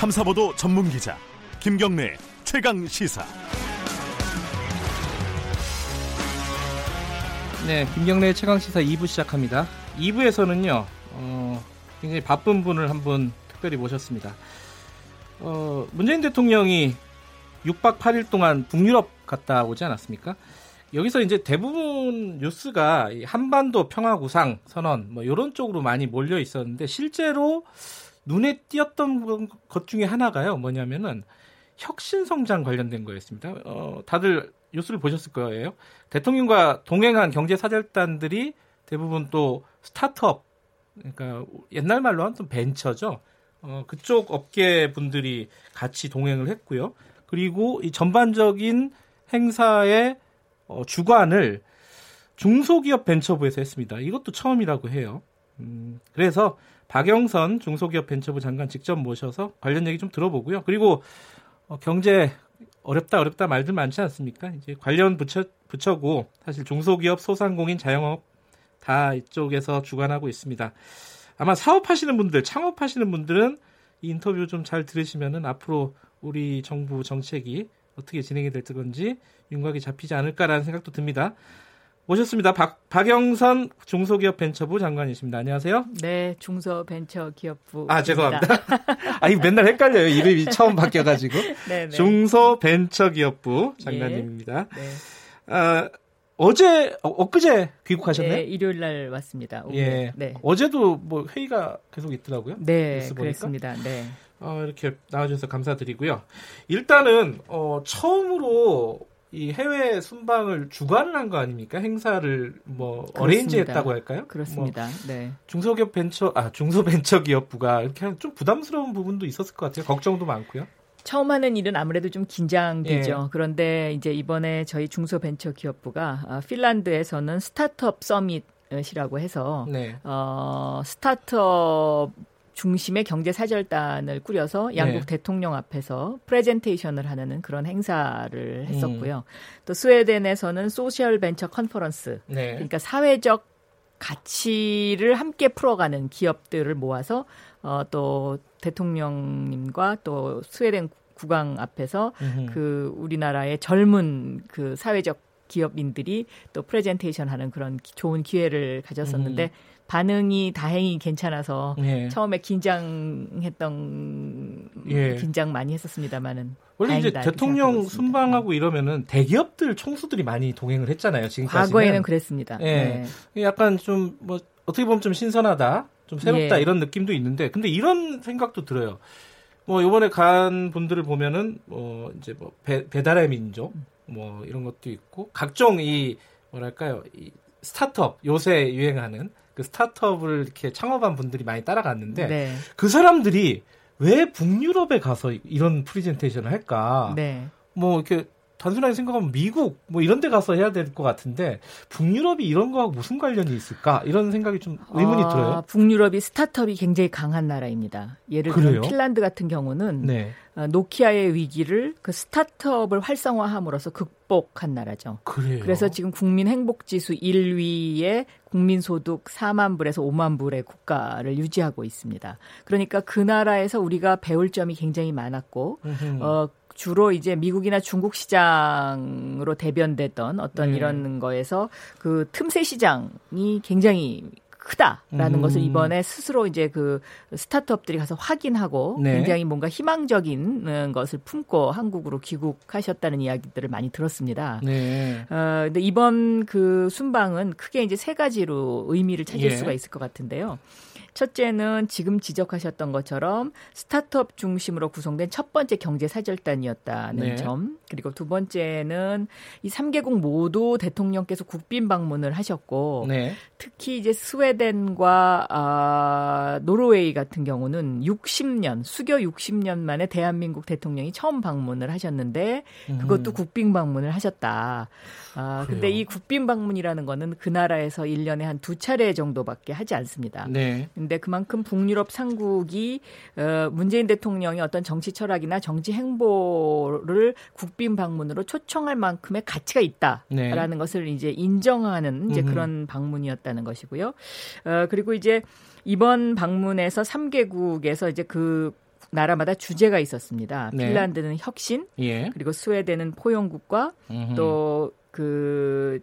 탐사보도 전문 기자 김경래 최강 시사. 네, 김경래 최강 시사 2부 시작합니다. 2부에서는요, 어, 굉장히 바쁜 분을 한 분 특별히 모셨습니다. 어, 문재인 대통령이 6박 8일 동안 북유럽 갔다 오지 않았습니까? 여기서 이제 대부분 뉴스가 한반도 평화 구상 선언 뭐 이런 쪽으로 많이 몰려 있었는데 실제로 눈에 띄었던 것 중에 하나가요. 뭐냐면은 혁신 성장 관련된 거였습니다. 어, 다들 뉴스를 보셨을 거예요. 대통령과 동행한 경제 사절단들이 대부분 또 스타트업 그러니까 옛날 말로 하면 좀 벤처죠. 어, 그쪽 업계 분들이 같이 동행을 했고요. 그리고 이 전반적인 행사의 어, 주관을 중소기업 벤처부에서 했습니다. 이것도 처음이라고 해요. 음, 그래서 박영선 중소기업 벤처부 장관 직접 모셔서 관련 얘기 좀 들어보고요. 그리고 어, 경제 어렵다 어렵다 말들 많지 않습니까? 이제 관련 부처 부처고 사실 중소기업, 소상공인, 자영업 다 이쪽에서 주관하고 있습니다. 아마 사업하시는 분들, 창업하시는 분들은 이 인터뷰 좀 잘 들으시면은 앞으로 우리 정부 정책이 어떻게 진행이 될 건지 윤곽이 잡히지 않을까라는 생각도 듭니다. 모셨습니다. 박, 박영선 중소기업 벤처부 장관이십니다. 안녕하세요. 네, 중소벤처기업부. 아, 죄송합니다. 아, 이 맨날 헷갈려요. 이름이 처음 바뀌어가지고. 네, 네. 중소벤처기업부 장관님입니다. 예, 네. 아, 어제, 어, 엊그제 귀국하셨나요? 네, 일요일 날 왔습니다. 오늘. 예. 네. 어제도 뭐 회의가 계속 있더라고요. 네, 그렇습니다. 네. 어, 이렇게 나와주셔서 감사드리고요. 일단은, 어, 처음으로 이 해외 순방을 주관을 한 거 아닙니까? 행사를 뭐 그렇습니다. 어레인지했다고 할까요? 그렇습니다. 뭐 네. 중소기업 벤처 아 중소벤처기업부가 이렇게 좀 부담스러운 부분도 있었을 것 같아요. 걱정도 많고요. 처음 하는 일은 아무래도 좀 긴장되죠. 예. 그런데 이제 이번에 저희 중소벤처기업부가 아, 핀란드에서는 startup summit 이라고 해서 네. 어, 스타트업 중심의 경제 사절단을 꾸려서 양국 네. 대통령 앞에서 프레젠테이션을 하는 그런 행사를 했었고요. 음. 또 스웨덴에서는 social venture conference, 네. 그러니까 사회적 가치를 함께 풀어가는 기업들을 모아서 어, 또 대통령님과 또 스웨덴 국왕 앞에서 음흠. 그 우리나라의 젊은 그 사회적 기업인들이 또 프레젠테이션 하는 그런 좋은 기회를 가졌었는데 음. 반응이 다행히 괜찮아서 예. 처음에 긴장했던 예. 긴장 많이 했었습니다만은 원래 이제 대통령 순방하고 이러면은 대기업들 총수들이 많이 동행을 했잖아요. 지금까지 과거에는 그랬습니다. 예. 네. 약간 좀 뭐 어떻게 보면 좀 신선하다, 좀 새롭다 예. 이런 느낌도 있는데 근데 이런 생각도 들어요. 뭐 이번에 간 분들을 보면은 뭐 이제 뭐 배, 배달의 민족 뭐 이런 것도 있고 각종 이 뭐랄까요 이 스타트업 요새 유행하는 그 스타트업을 이렇게 창업한 분들이 많이 따라갔는데 네. 그 사람들이 왜 북유럽에 가서 이런 프리젠테이션을 할까? 네. 뭐 이렇게 단순하게 생각하면 미국 뭐 이런 데 가서 해야 될 것 같은데 북유럽이 이런 거하고 무슨 관련이 있을까? 이런 생각이 좀 의문이 아, 들어요. 북유럽이 스타트업이 굉장히 강한 나라입니다. 예를 들면 핀란드 같은 경우는 네. 어, 노키아의 위기를 그 스타트업을 활성화함으로써 극복한 나라죠. 그래요? 그래서 지금 국민 행복 지수 1위에 국민 소득 4만 불에서 5만 불의 국가를 유지하고 있습니다. 그러니까 그 나라에서 우리가 배울 점이 굉장히 많았고 어 주로 이제 미국이나 중국 시장으로 대변됐던 어떤 네. 이런 거에서 그 틈새 시장이 굉장히 크다라는 음. 것을 이번에 스스로 이제 그 스타트업들이 가서 확인하고 네. 굉장히 뭔가 희망적인 어, 것을 품고 한국으로 귀국하셨다는 이야기들을 많이 들었습니다. 네. 어, 근데 이번 그 순방은 크게 이제 세 가지로 의미를 찾을 예. 수가 있을 것 같은데요. 첫째는 지금 지적하셨던 것처럼 스타트업 중심으로 구성된 첫 번째 경제 사절단이었다는 네. 점. 그리고 두 번째는 이 3개국 모두 대통령께서 국빈 방문을 하셨고 네. 특히 이제 스웨덴과 아, 노르웨이 같은 경우는 60년 수교 60년 만에 대한민국 대통령이 처음 방문을 하셨는데 그것도 음. 국빈 방문을 하셨다. 아, 근데 이 국빈 방문이라는 거는 그 나라에서 1년에 한 두 차례 정도밖에 하지 않습니다. 네. 근데 그만큼 북유럽 상국이 어, 문재인 대통령이 어떤 정치 철학이나 정치 행보를 국빈 방문으로 초청할 만큼의 가치가 있다라는 네. 것을 이제 인정하는 이제 그런 방문이었다는 것이고요. 어, 그리고 이제 이번 방문에서 3개국에서 이제 그 나라마다 주제가 있었습니다. 네. 핀란드는 혁신, 예. 그리고 스웨덴은 포용국가, 음흠. 또그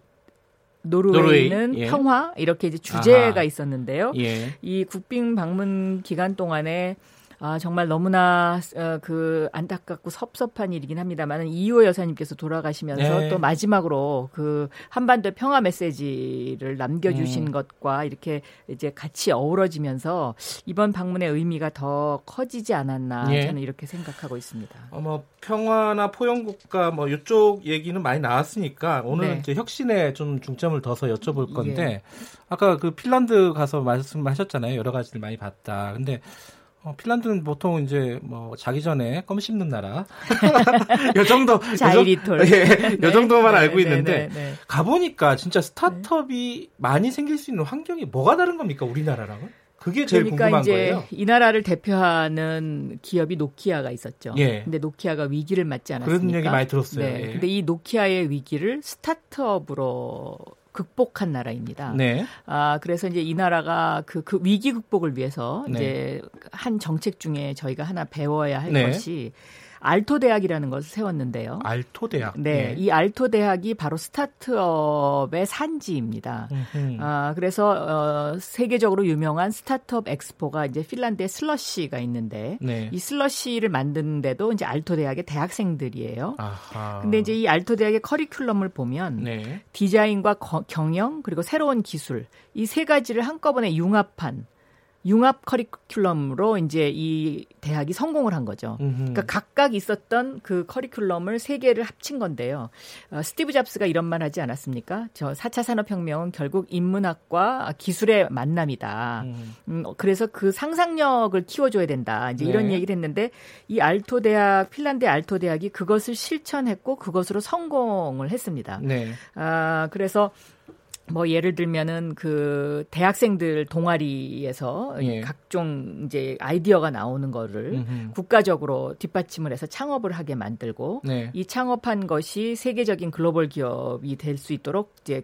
노르웨이는 노르웨이, 예. 평화 이렇게 이제 주제가 아하. 있었는데요. 예. 이 국빈 방문 기간 동안에 아 정말 너무나 어, 그 안타깝고 섭섭한 일이긴 합니다만 이호 여사님께서 돌아가시면서 네. 또 마지막으로 그 한반도 평화 메시지를 남겨주신 음. 것과 이렇게 이제 같이 어우러지면서 이번 방문의 의미가 더 커지지 않았나 예. 저는 이렇게 생각하고 있습니다. 어, 뭐 평화나 포용국가 뭐 이쪽 얘기는 많이 나왔으니까 오늘 네. 은 이제 혁신에 좀 중점을 둬서 여쭤볼 건데 예. 아까 그 핀란드 가서 말씀하셨잖아요 여러 가지를 많이 봤다. 근데 어, 핀란드는 보통 이제 뭐 자기 전에 껌 씹는 나라 요 정도 자이리톨. 예, 요 정도만 네, 알고 네, 있는데 네, 네. 가보니까 진짜 스타트업이 많이 생길 수 있는 환경이 뭐가 다른 겁니까 우리나라랑은? 그게 제일 그러니까 궁금한 이제 거예요. 이 나라를 대표하는 기업이 노키아가 있었죠. 예. 근데 노키아가 위기를 맞지 않았습니까? 그런 얘기 많이 들었어요. 네. 예. 근데 이 노키아의 위기를 스타트업으로 극복한 나라입니다. 네. 아, 그래서 이제 이 나라가 그, 그 위기 극복을 위해서 네. 이제 한 정책 중에 저희가 하나 배워야 할 네. 것이 알토 대학이라는 것을 세웠는데요. 알토 대학. 네, 이 알토 대학이 바로 스타트업의 산지입니다. 음흠. 아, 그래서 어, 세계적으로 유명한 스타트업 엑스포가 이제 핀란드의 슬러시가 있는데 네. 이 슬러시를 만드는데도 이제 알토 대학의 대학생들이에요. 아하. 근데 이제 이 알토 대학의 커리큘럼을 보면 네. 디자인과 거- 경영 그리고 새로운 기술 이 세 가지를 한꺼번에 융합한 융합 커리큘럼으로 이제 이 대학이 성공을 한 거죠. 음흠. 그러니까 각각 있었던 그 커리큘럼을 세 개를 합친 건데요. 어, 스티브 잡스가 이런 말 하지 않았습니까? 저 4차 산업혁명은 결국 인문학과 기술의 만남이다. 음. 음, 그래서 그 상상력을 키워줘야 된다. 이제 이런 네. 얘기를 했는데 이 알토 대학, 핀란드 알토 대학이 그것을 실천했고 그것으로 성공을 했습니다. 네. 아, 그래서 뭐 예를 들면은 그 대학생들 동아리에서 예. 각종 이제 아이디어가 나오는 거를 음흠. 국가적으로 뒷받침을 해서 창업을 하게 만들고 네. 이 창업한 것이 세계적인 글로벌 기업이 될 수 있도록 이제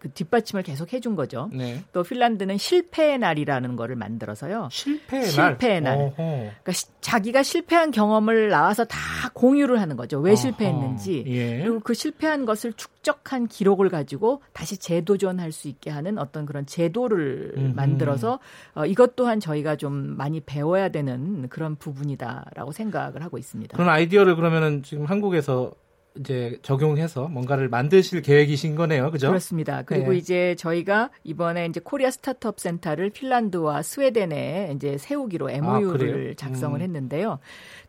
그 뒷받침을 계속 해준 거죠. 네. 또 핀란드는 실패의 날이라는 거를 만들어서요. 실패의 날. 실패의 날. 어허. 그러니까 시- 자기가 실패한 경험을 나와서 다 공유를 하는 거죠. 왜 실패했는지. 어허. 예. 그리고 그 실패한 것을 축적한 기록을 가지고 다시 재도전할 수 있게 하는 어떤 그런 제도를 음흠. 만들어서 어, 이것 또한 저희가 좀 많이 배워야 되는 그런 부분이다라고 생각을 하고 있습니다. 그런 아이디어를 그러면은 지금 한국에서 이제 적용해서 뭔가를 만드실 계획이신 거네요. 그죠? 그렇습니다. 그리고 네. 이제 저희가 이번에 이제 코리아 스타트업 센터를 핀란드와 스웨덴에 이제 세우기로 MOU를 아? 작성을 음. 했는데요.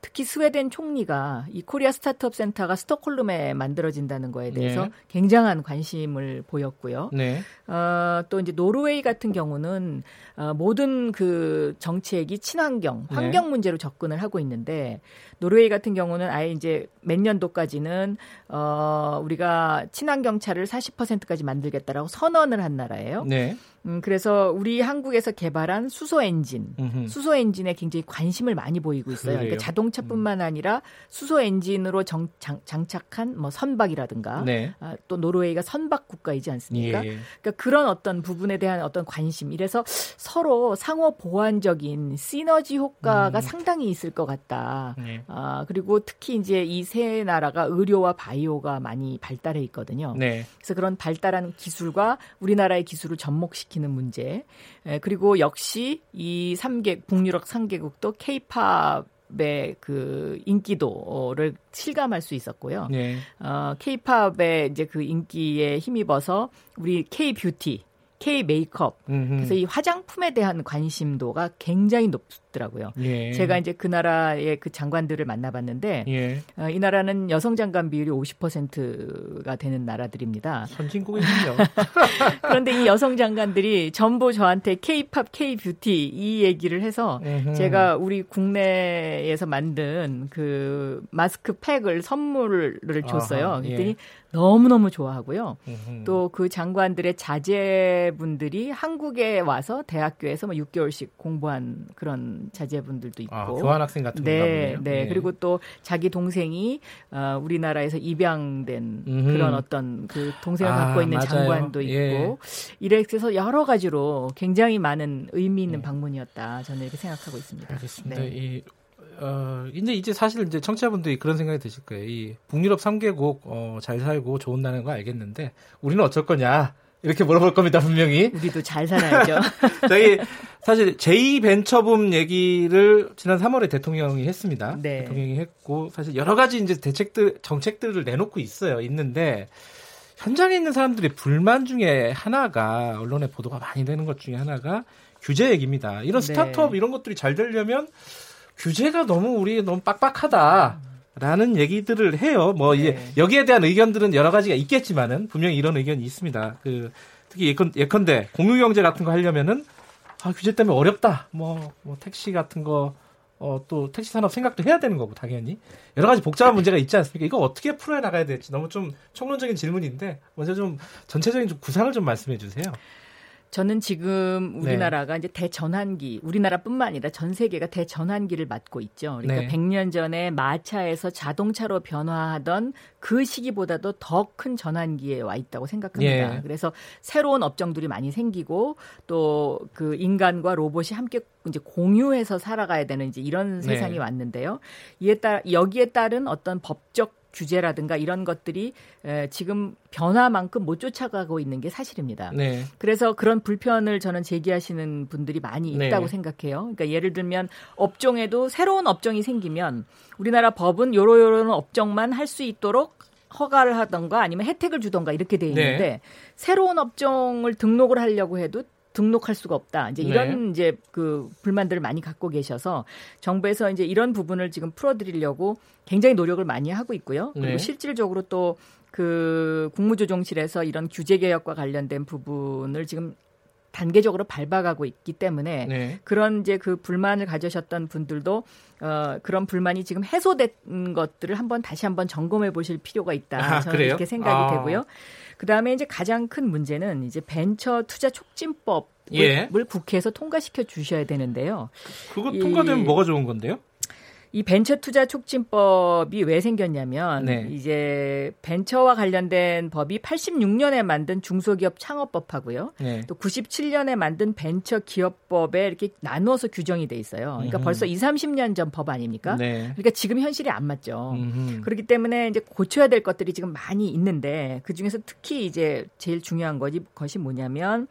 특히 스웨덴 총리가 이 코리아 스타트업 센터가 스톡홀름에 만들어진다는 거에 대해서 네. 굉장한 관심을 보였고요. 네. 어, 또 이제 노르웨이 같은 경우는 어, 모든 그 정책이 친환경, 네. 환경 문제로 접근을 하고 있는데 노르웨이 같은 경우는 아예 이제 몇 년도까지는 어, 우리가 친환경 차를 40%까지 만들겠다라고 선언을 한 나라예요. 네. 음, 그래서 우리 한국에서 개발한 수소 엔진, 음흠. 수소 엔진에 굉장히 관심을 많이 보이고 있어요. 그래요? 음. 그러니까 자동차뿐만 아니라 수소 엔진으로 정, 장, 장착한 뭐 선박이라든가 네. 아, 또 노르웨이가 선박 국가이지 않습니까? 예. 그러니까 그런 어떤 부분에 대한 어떤 관심. 이래서 서로 상호 보완적인 시너지 효과가 음. 상당히 있을 것 같다. 네. 아, 그리고 특히 이제 이 세 나라가 의료와 바이오가 많이 발달해 있거든요. 네. 그래서 그런 발달한 기술과 우리나라의 기술을 접목시키 는 문제. 에, 그리고 역시 이 3개, 북유럽 3개국도 케이팝의 그 인기도를 실감할 수 있었고요. 네. 어, 케이팝의 이제 그 인기에 힘입어서 우리 K 뷰티, K 메이크업, 음흠. 그래서 이 화장품에 대한 관심도가 굉장히 높더라고요. 예. 제가 이제 그 나라의 그 장관들을 만나봤는데 예. 어, 이 나라는 여성 장관 비율이 50%가 되는 나라들입니다. 선진국이군요. 그런데 이 여성 장관들이 전부 저한테 K-팝, K-뷰티 이 얘기를 해서 음흠. 제가 우리 국내에서 만든 그 마스크 팩을 선물을 줬어요. 아하, 그랬더니 예. 너무너무 좋아하고요. 또 그 장관들의 자제분들이 한국에 와서 대학교에서 뭐 6개월씩 공부한 그런 자제분들도 있고. 아, 교환학생 같은 네. 네. 예. 그리고 또 자기 동생이 어, 우리나라에서 입양된 음흠. 그런 어떤 그 동생을 아, 갖고 있는 맞아요. 장관도 있고 예. 이래서 여러 가지로 굉장히 많은 의미 있는 네. 방문이었다. 저는 이렇게 생각하고 있습니다. 알겠습니다. 네. 이 어, 이제 이제 사실 이제 청취자분들이 그런 생각이 드실 거예요. 이 북유럽 3개국 어, 잘 살고 좋은다는 거 알겠는데 우리는 어쩔 거냐? 이렇게 물어볼 겁니다, 분명히. 우리도 잘 살아야죠. 저희 사실 제2 벤처붐 얘기를 지난 3월에 대통령이 했습니다. 네. 대통령이 했고 사실 여러 가지 이제 대책들 정책들을 내놓고 있어요. 있는데 현장에 있는 사람들의 불만 중에 하나가 언론에 보도가 많이 되는 것 중에 하나가 규제 얘기입니다. 이런 네. 스타트업 이런 것들이 잘 되려면 규제가 너무 우리 너무 빡빡하다. 라는 얘기들을 해요. 뭐 이제 네. 여기에 대한 의견들은 여러 가지가 있겠지만은 분명히 이런 의견이 있습니다. 그 특히 예컨 예컨대 공유경제 같은 거 하려면은 아 규제 때문에 어렵다. 뭐, 뭐 택시 같은 거 어, 또 택시 산업 생각도 해야 되는 거고 당연히 여러 가지 복잡한 문제가 있지 않습니까? 이거 어떻게 풀어 나가야 될지 너무 좀 총론적인 질문인데 먼저 좀 전체적인 좀 구상을 좀 말씀해 주세요. 저는 지금 네. 우리나라가 이제 대전환기, 우리나라뿐만 아니라 전 세계가 대전환기를 맞고 있죠. 그러니까 네. 100년 전에 마차에서 자동차로 변화하던 그 시기보다도 더 큰 전환기에 와 있다고 생각합니다. 예. 그래서 새로운 업종들이 많이 생기고 또 그 인간과 로봇이 함께 이제 공유해서 살아가야 되는 이제 이런 네. 세상이 왔는데요. 이에 따라 여기에 따른 어떤 법적 규제라든가 이런 것들이 에, 지금 변화만큼 못 쫓아가고 있는 게 사실입니다. 네. 그래서 그런 불편을 저는 제기하시는 분들이 많이 네. 있다고 생각해요. 그러니까 예를 들면 업종에도 새로운 업종이 생기면 우리나라 법은 요러요런 업종만 할 수 있도록 허가를 하던가 아니면 혜택을 주던가 이렇게 돼 있는데 네. 새로운 업종을 등록을 하려고 해도 등록할 수가 없다. 이제 이런 네. 이제 그 불만들을 많이 갖고 계셔서 정부에서 이제 이런 부분을 지금 풀어드리려고 굉장히 노력을 많이 하고 있고요. 그리고 네. 실질적으로 또 그 국무조정실에서 이런 규제 개혁과 관련된 부분을 지금 단계적으로 밟아가고 있기 때문에 네. 그런 이제 그 불만을 가지셨던 분들도 어 그런 불만이 지금 해소된 것들을 한번 다시 한번 점검해 보실 필요가 있다. 아, 저는 그래요? 이렇게 생각이 아. 되고요. 그다음에 이제 가장 큰 문제는 이제 벤처 투자 촉진법을 예. 국회에서 통과시켜 주셔야 되는데요. 그거 이- 통과되면 뭐가 좋은 건데요? 이 벤처 투자 촉진법이 왜 생겼냐면 네. 이제 벤처와 관련된 법이 86년에 만든 중소기업 창업법하고요. 네. 또 97년에 만든 벤처 기업법에 이렇게 나누어서 규정이 돼 있어요. 그러니까 음흠. 벌써 2, 30년 전 법 아닙니까? 네. 그러니까 지금 현실이 안 맞죠. 음흠. 그렇기 때문에 이제 고쳐야 될 것들이 지금 많이 있는데 그 중에서 특히 이제 제일 중요한 것이 뭐냐면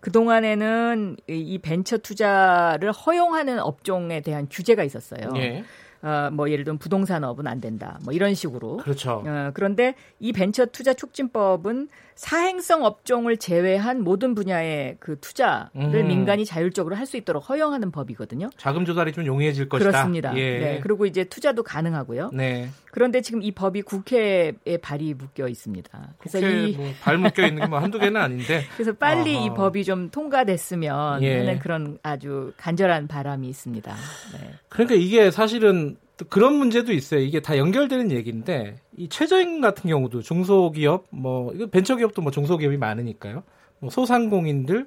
그동안에는 이- 이 벤처 투자를 허용하는 업종에 대한 규제가 있었어요. 예. 어, 뭐 예를 들면 부동산업은 안 된다. 뭐 이런 식으로. 그렇죠. 어, 그런데 이 벤처 투자 촉진법은 사행성 업종을 제외한 모든 분야의 그 투자를 음. 민간이 자율적으로 할 수 있도록 허용하는 법이거든요. 자금 조달이 좀 용이해질 것이다. 그렇습니다. 예. 네, 그리고 이제 투자도 가능하고요. 네. 그런데 지금 이 법이 국회에 발이 묶여 있습니다. 그래서 이 뭐 발 묶여 있는 게뭐 한두 개는 아닌데. 그래서 빨리 아하. 이 법이 좀 통과됐으면 예. 하는 그런 아주 간절한 바람이 있습니다. 네. 그러니까 이게 사실은 또 그런 문제도 있어요. 이게 다 연결되는 얘기인데 이 최저임금 같은 경우도 중소기업 뭐 이거 벤처기업도 뭐 중소기업이 많으니까요. 뭐 소상공인들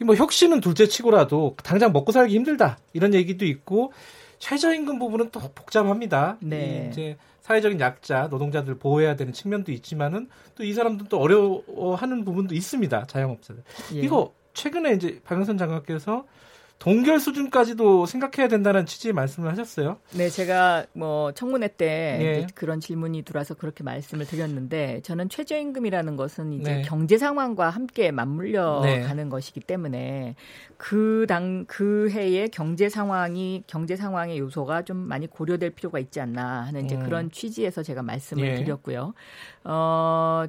이뭐 혁신은 둘째치고라도 당장 먹고 살기 힘들다 이런 얘기도 있고 최저임금 부분은 또 복잡합니다. 네. 이 이제 사회적인 약자 노동자들 보호해야 되는 측면도 있지만은 또 이 사람들 또 어려워하는 부분도 있습니다. 자영업자들. 예. 이거 최근에 이제 박영선 장관께서 동결 수준까지도 생각해야 된다는 취지의 말씀을 하셨어요. 네, 제가 뭐 청문회 때 예. 이제 그런 질문이 들어와서 그렇게 말씀을 드렸는데 저는 최저임금이라는 것은 이제 네. 경제 상황과 함께 맞물려 네. 가는 것이기 때문에 그 당 그 해의 경제 상황이 경제 상황의 요소가 좀 많이 고려될 필요가 있지 않나 하는 이제 음. 그런 취지에서 제가 말씀을 예. 드렸고요. 어,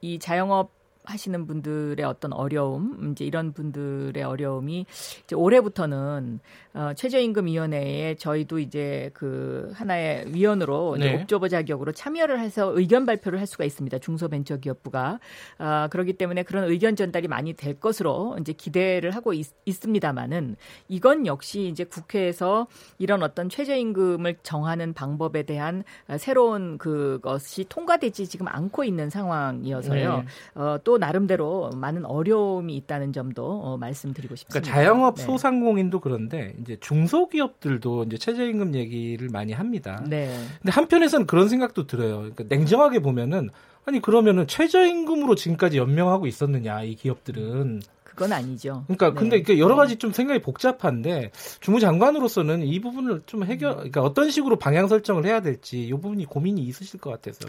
이 자영업 하시는 분들의 어떤 어려움, 이제 이런 분들의 어려움이 이제 올해부터는 어, 최저임금위원회에 저희도 이제 그 하나의 위원으로 이제 네. 옵저버 자격으로 참여를 해서 의견 발표를 할 수가 있습니다. 중소벤처기업부가 아, 그렇기 때문에 그런 의견 전달이 많이 될 것으로 이제 기대를 하고 있, 있습니다만은 이건 역시 이제 국회에서 이런 어떤 최저임금을 정하는 방법에 대한 아, 새로운 그것이 통과되지 지금 않고 있는 상황이어서요. 네. 어, 또 나름대로 많은 어려움이 있다는 점도 어, 말씀드리고 싶습니다. 그러니까 자영업 네. 소상공인도 그런데 이제 중소기업들도 이제 최저임금 얘기를 많이 합니다. 네. 근데 한편에서는 그런 생각도 들어요. 그러니까 냉정하게 보면은 아니 그러면은 최저임금으로 지금까지 연명하고 있었느냐 이 기업들은 그건 아니죠. 그러니까 네. 근데 그 여러 가지 좀 생각이 복잡한데 주무장관으로서는 이 부분을 좀 해결, 그러니까 어떤 식으로 방향 설정을 해야 될지 이 부분이 고민이 있으실 것 같아서.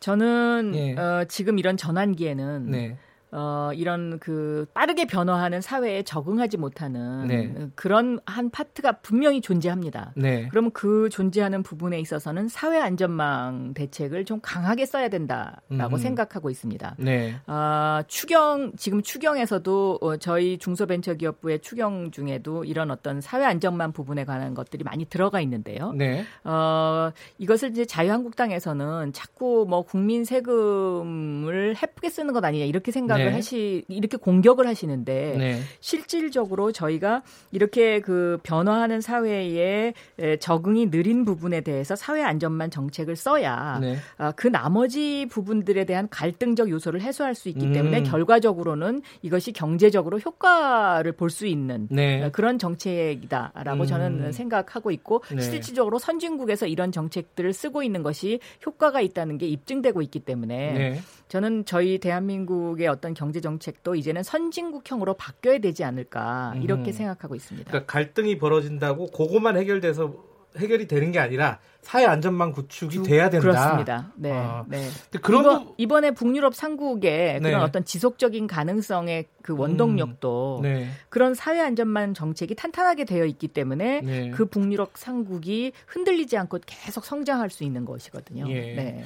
저는 예. 어, 지금 이런 전환기에는 네. 어, 이런 그 빠르게 변화하는 사회에 적응하지 못하는 네. 그런 한 파트가 분명히 존재합니다. 네. 그러면 그 존재하는 부분에 있어서는 사회 안전망 대책을 좀 강하게 써야 된다라고 음. 생각하고 있습니다. 네. 아, 추경 지금 추경에서도 어, 저희 중소벤처기업부의 추경 중에도 이런 어떤 사회 안전망 부분에 관한 것들이 많이 들어가 있는데요. 네. 어, 이것을 이제 자유한국당에서는 자꾸 뭐 국민 세금을 해프게 쓰는 것 아니냐 이렇게 생각을 네. 하시 이렇게 공격을 하시는데 네. 실질적으로 저희가 이렇게 그 변화하는 사회에 에, 적응이 느린 부분에 대해서 사회 안전만 정책을 써야 네. 아, 그 나머지 부분들에 대한 갈등적 요소를 해소할 수 있기 음. 때문에 결과적으로는 이것이 경제적으로 효과를 볼 수 있는 네. 어, 그런 정책이다라고 음. 저는 생각하고 있고 네. 실질적으로 선진국에서 이런 정책들을 쓰고 있는 것이 효과가 있다는 게 입증되고 있기 때문에 네. 저는 저희 대한민국의 어떤 경제 정책도 이제는 선진국형으로 바뀌어야 되지 않을까 이렇게 음. 생각하고 있습니다. 그러니까 갈등이 벌어진다고 그거만 해결돼서 해결이 되는 게 아니라 사회 안전망 구축이 돼야 된다. 그렇습니다. 네. 아. 네. 그런 이번, 부- 이번에 북유럽 상국의 네. 그런 어떤 지속적인 가능성의 그 원동력도 네. 그런 사회 안전망 정책이 탄탄하게 되어 있기 때문에 네. 그 북유럽 상국이 흔들리지 않고 계속 성장할 수 있는 것이거든요. 예. 네.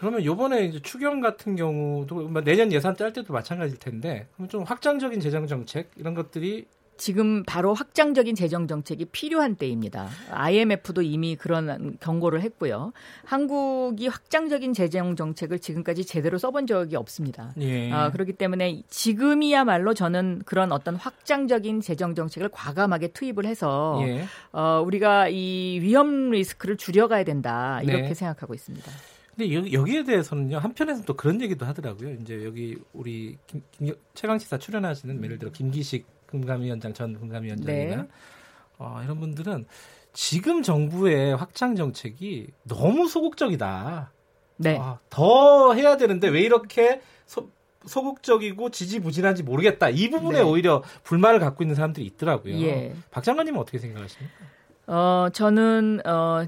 그러면 요번에 이제 추경 같은 경우도 뭐 내년 예산 짤 때도 마찬가지일 텐데 그럼 좀 확장적인 재정 정책 이런 것들이 지금 바로 확장적인 재정 정책이 필요한 때입니다. IMF도 이미 그런 경고를 했고요. 한국이 확장적인 재정 정책을 지금까지 제대로 써본 적이 없습니다. 예. 아, 그렇기 때문에 지금이야말로 저는 그런 어떤 확장적인 재정 정책을 과감하게 투입을 해서 예. 어, 우리가 이 위험 리스크를 줄여가야 된다 이렇게 네. 생각하고 있습니다. 근데 여기, 여기에 대해서는요 한편에서는 또 그런 얘기도 하더라고요. 이제 여기 우리 김, 김, 최강 시사 출연하시는 예를 들어 김기식 금감위원장 전 금감위원장이나 네. 어, 이런 분들은 지금 정부의 확장 정책이 너무 소극적이다. 네. 아, 더 해야 되는데 왜 이렇게 소, 소극적이고 지지부진한지 모르겠다. 이 부분에 네. 오히려 불만을 갖고 있는 사람들이 있더라고요. 예. 박 장관님은 어떻게 생각하십니까? 어, 저는 어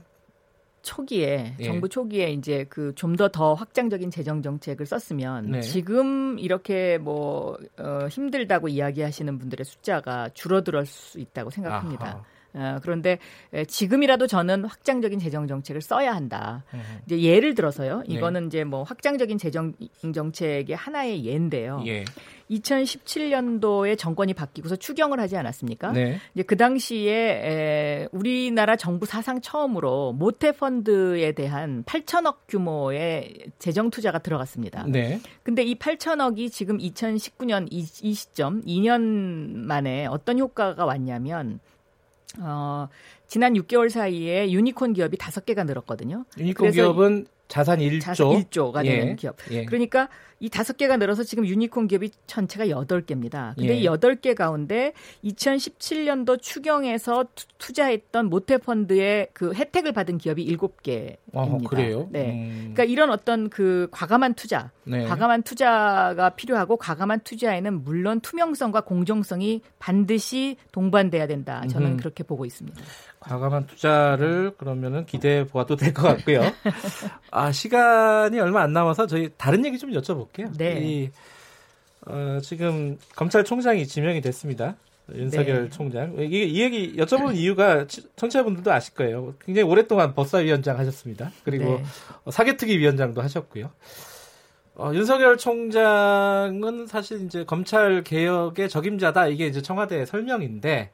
초기에 예. 정부 초기에 이제 그좀더더 확장적인 재정 정책을 썼으면 네. 지금 이렇게 뭐 어, 힘들다고 이야기하시는 분들의 숫자가 줄어들 수 있다고 생각합니다. 아하. 어, 그런데 에, 지금이라도 저는 확장적인 재정 정책을 써야 한다. 음. 이제 예를 들어서요. 네. 이거는 이제 뭐 확장적인 재정 정책의 하나의 예인데요. 예. 2017년도에 정권이 바뀌고서 추경을 하지 않았습니까? 네. 이제 그 당시에 에, 우리나라 정부 사상 처음으로 모태 펀드에 대한 8천억 규모의 재정 투자가 들어갔습니다. 네. 근데 이 8천억이 지금 2019년 이, 이 시점 2년 만에 어떤 효과가 왔냐면 어, 지난 6개월 사이에 유니콘 기업이 5개가 늘었거든요. 유니콘 기업은 자산 1조. 자산 1조가 되는 예. 기업. 예. 그러니까 이 다섯 개가 늘어서 지금 유니콘 기업이 전체가 여덟 개입니다. 근데 예. 이 여덟 개 가운데 2017년도 추경에서 투- 투자했던 모태 펀드의 그 혜택을 받은 기업이 일곱 개입니다. 어, 그래요? 네. 음. 그러니까 이런 어떤 그 과감한 투자, 네. 과감한 투자가 필요하고 과감한 투자에는 물론 투명성과 공정성이 반드시 동반돼야 된다. 저는 음흠. 그렇게 보고 있습니다. 과감한 투자를 그러면은 기대해 보아도 될 것 같고요. 아 시간이 얼마 안 남아서 저희 다른 얘기 좀 여쭤볼게요. 네. 이, 어, 지금 검찰총장이 지명이 됐습니다. 윤석열 네. 총장. 이게 이 얘기 여쭤보는 이유가 치- 청취자분들도 아실 거예요. 굉장히 오랫동안 법사위원장 하셨습니다. 그리고 네. 어, 사개특위 위원장도 하셨고요. 어, 윤석열 총장은 사실 이제 검찰 개혁의 적임자다 이게 이제 청와대 설명인데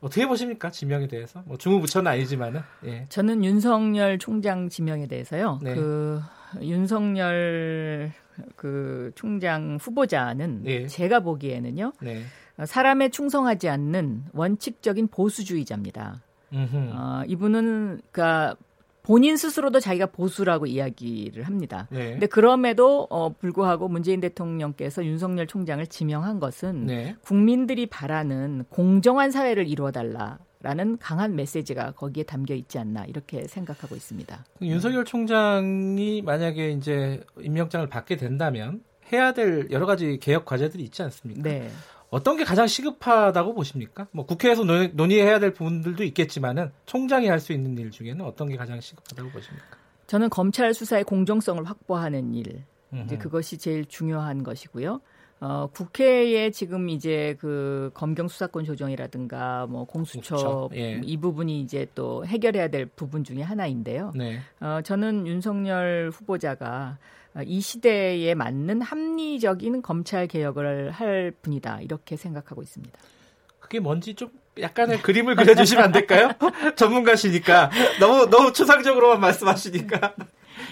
어떻게 보십니까 지명에 대해서? 뭐 중후부처는 아니지만은 예. 저는 윤석열 총장 지명에 대해서요. 네. 그 윤석열 그 총장 후보자는 예. 제가 보기에는요. 네. 사람에 충성하지 않는 원칙적인 보수주의자입니다. 음흠. 어, 이분은 그러니까 본인 스스로도 자기가 보수라고 이야기를 합니다. 네. 근데 그럼에도 어, 불구하고 문재인 대통령께서 윤석열 총장을 지명한 것은 네. 국민들이 바라는 공정한 사회를 이루어 달라 라는 강한 메시지가 거기에 담겨 있지 않나 이렇게 생각하고 있습니다. 윤석열 총장이 만약에 이제 임명장을 받게 된다면 해야 될 여러 가지 개혁 과제들이 있지 않습니까? 네. 어떤 게 가장 시급하다고 보십니까? 뭐 국회에서 논의, 해야될 부분들도 있겠지만은 총장이 할 수 있는 일 중에는 어떤 게 가장 시급하다고 보십니까? 저는 검찰 수사의 공정성을 확보하는 일, 이제 그것이 제일 중요한 것이고요. 어, 국회에 지금 이제 그 검경 수사권 조정이라든가 뭐 공수처 예. 이 부분이 이제 또 해결해야 될 부분 중에 하나인데요. 네. 어, 저는 윤석열 후보자가 이 시대에 맞는 합리적인 검찰 개혁을 할 분이다 이렇게 생각하고 있습니다. 그게 뭔지 좀 약간의 그림을 그려주시면 안 될까요? 전문가시니까 너무 너무 추상적으로만 말씀하시니까.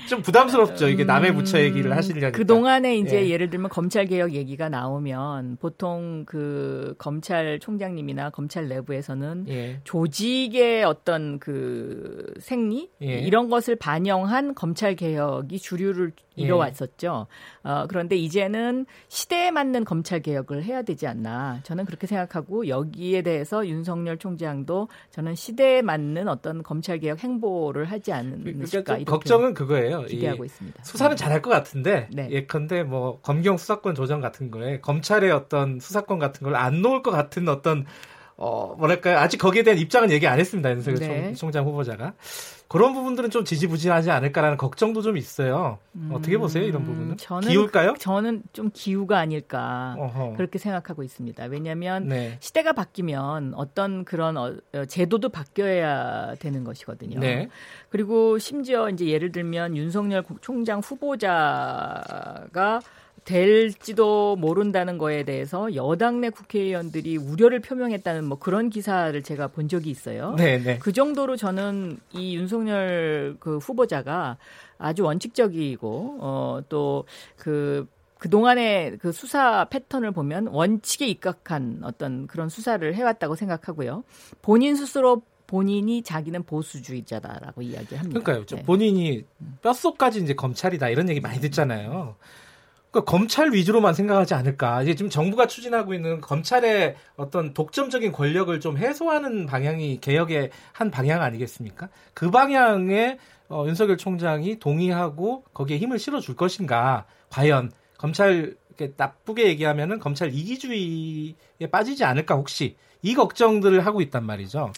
좀 부담스럽죠. 이게 남의 부처 얘기를 하시려니까. 그 동안에 이제 예. 를 들면 검찰 개혁 얘기가 나오면 보통 그 검찰총장님이나 검찰 내부에서는 예. 조직의 어떤 그 생리 예. 이런 것을 반영한 검찰 개혁이 주류를 예. 이뤄왔었죠. 어, 그런데 이제는 시대에 맞는 검찰 개혁을 해야 되지 않나. 저는 그렇게 생각하고 여기에 대해서 윤석열 총장도 저는 시대에 맞는 어떤 검찰 개혁 행보를 하지 않을까. 그러니까 걱정은 그거예요. 기대하고 있습니다. 수사는 잘할 것 같은데 네. 예컨대 뭐 검경 수사권 조정 같은 거에 검찰의 어떤 수사권 같은 걸 안 놓을 것 같은 어떤 어 뭐랄까요 아직 거기에 대한 입장은 얘기 안 했습니다 윤석열 네. 총장 후보자가 그런 부분들은 좀 지지부진하지 않을까라는 걱정도 좀 있어요. 음, 어떻게 보세요 이런 부분은? 저는, 기울까요? 저는 좀 기우가 아닐까 어허. 그렇게 생각하고 있습니다. 왜냐하면 네. 시대가 바뀌면 어떤 그런 어, 어, 제도도 바뀌어야 되는 것이거든요. 네. 그리고 심지어 이제 예를 들면 윤석열 총장 후보자가 될지도 모른다는 거에 대해서 여당 내 국회의원들이 우려를 표명했다는 뭐 그런 기사를 제가 본 적이 있어요. 네, 네. 그 정도로 저는 이 윤석열 그 후보자가 아주 원칙적이고 어또그 그동안의 그 수사 패턴을 보면 원칙에 입각한 어떤 그런 수사를 해왔다고 생각하고요. 본인 스스로 본인이 자기는 보수주의자다라고 이야기합니다. 그러니까요. 네. 본인이 뼛속까지 이제 검찰이다 이런 얘기 많이 듣잖아요. 그러니까 검찰 위주로만 생각하지 않을까. 이제 지금 정부가 추진하고 있는 검찰의 어떤 독점적인 권력을 좀 해소하는 방향이 개혁의 한 방향 아니겠습니까? 그 방향에 어, 윤석열 총장이 동의하고 거기에 힘을 실어줄 것인가. 과연 검찰 이렇게 나쁘게 얘기하면은 검찰 이기주의에 빠지지 않을까 혹시 이 걱정들을 하고 있단 말이죠.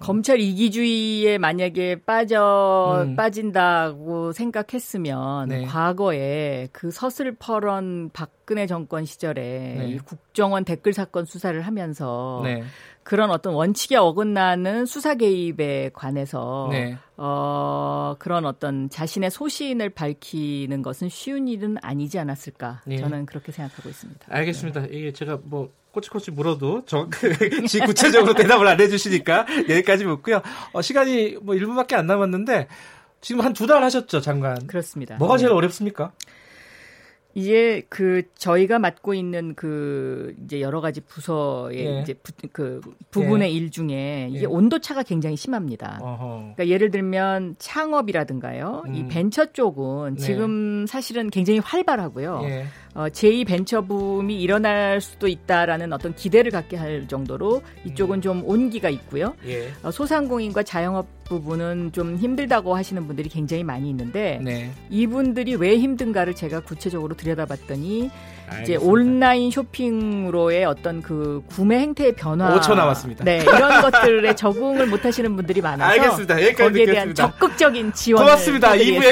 검찰 이기주의에 만약에 빠져 음. 빠진다고 생각했으면 네. 과거에 그 서슬퍼런 박근혜 정권 시절에 네. 이 국정원 댓글 사건 수사를 하면서 네. 그런 어떤 원칙에 어긋나는 수사 개입에 관해서 네. 어 그런 어떤 자신의 소신을 밝히는 것은 쉬운 일은 아니지 않았을까 네. 저는 그렇게 생각하고 있습니다. 알겠습니다. 이게 제가 뭐 꼬치꼬치 물어도 저 구체적으로 대답을 안 해주시니까 여기까지 묻고요. 어, 시간이 뭐 1분밖에 안 남았는데 지금 한 두 달 하셨죠 장관? 그렇습니다. 뭐가 제일 네. 어렵습니까? 이제 그 저희가 맡고 있는 그 이제 여러 가지 부서의 예. 이제 부, 그 부분의 예. 일 중에 이게 예. 온도 차가 굉장히 심합니다. 어허. 그러니까 예를 들면 창업이라든가요, 음. 이 벤처 쪽은 네. 지금 사실은 굉장히 활발하고요. 예. 어, 제2 벤처 붐이 일어날 수도 있다라는 어떤 기대를 갖게 할 정도로 이쪽은 음. 좀 온기가 있고요. 예. 어, 소상공인과 자영업 부분은 좀 힘들다고 하시는 분들이 굉장히 많이 있는데 네. 이분들이 왜 힘든가를 제가 구체적으로 들여다봤더니 알겠습니다. 이제 온라인 쇼핑으로의 어떤 그 구매 행태의 변화 5초 남았습니다. 네, 이런 것들에 적응을 못 하시는 분들이 많아서 알겠습니다. 거기에 듣겠습니다. 대한 적극적인 지원을 고맙습니다. 2부에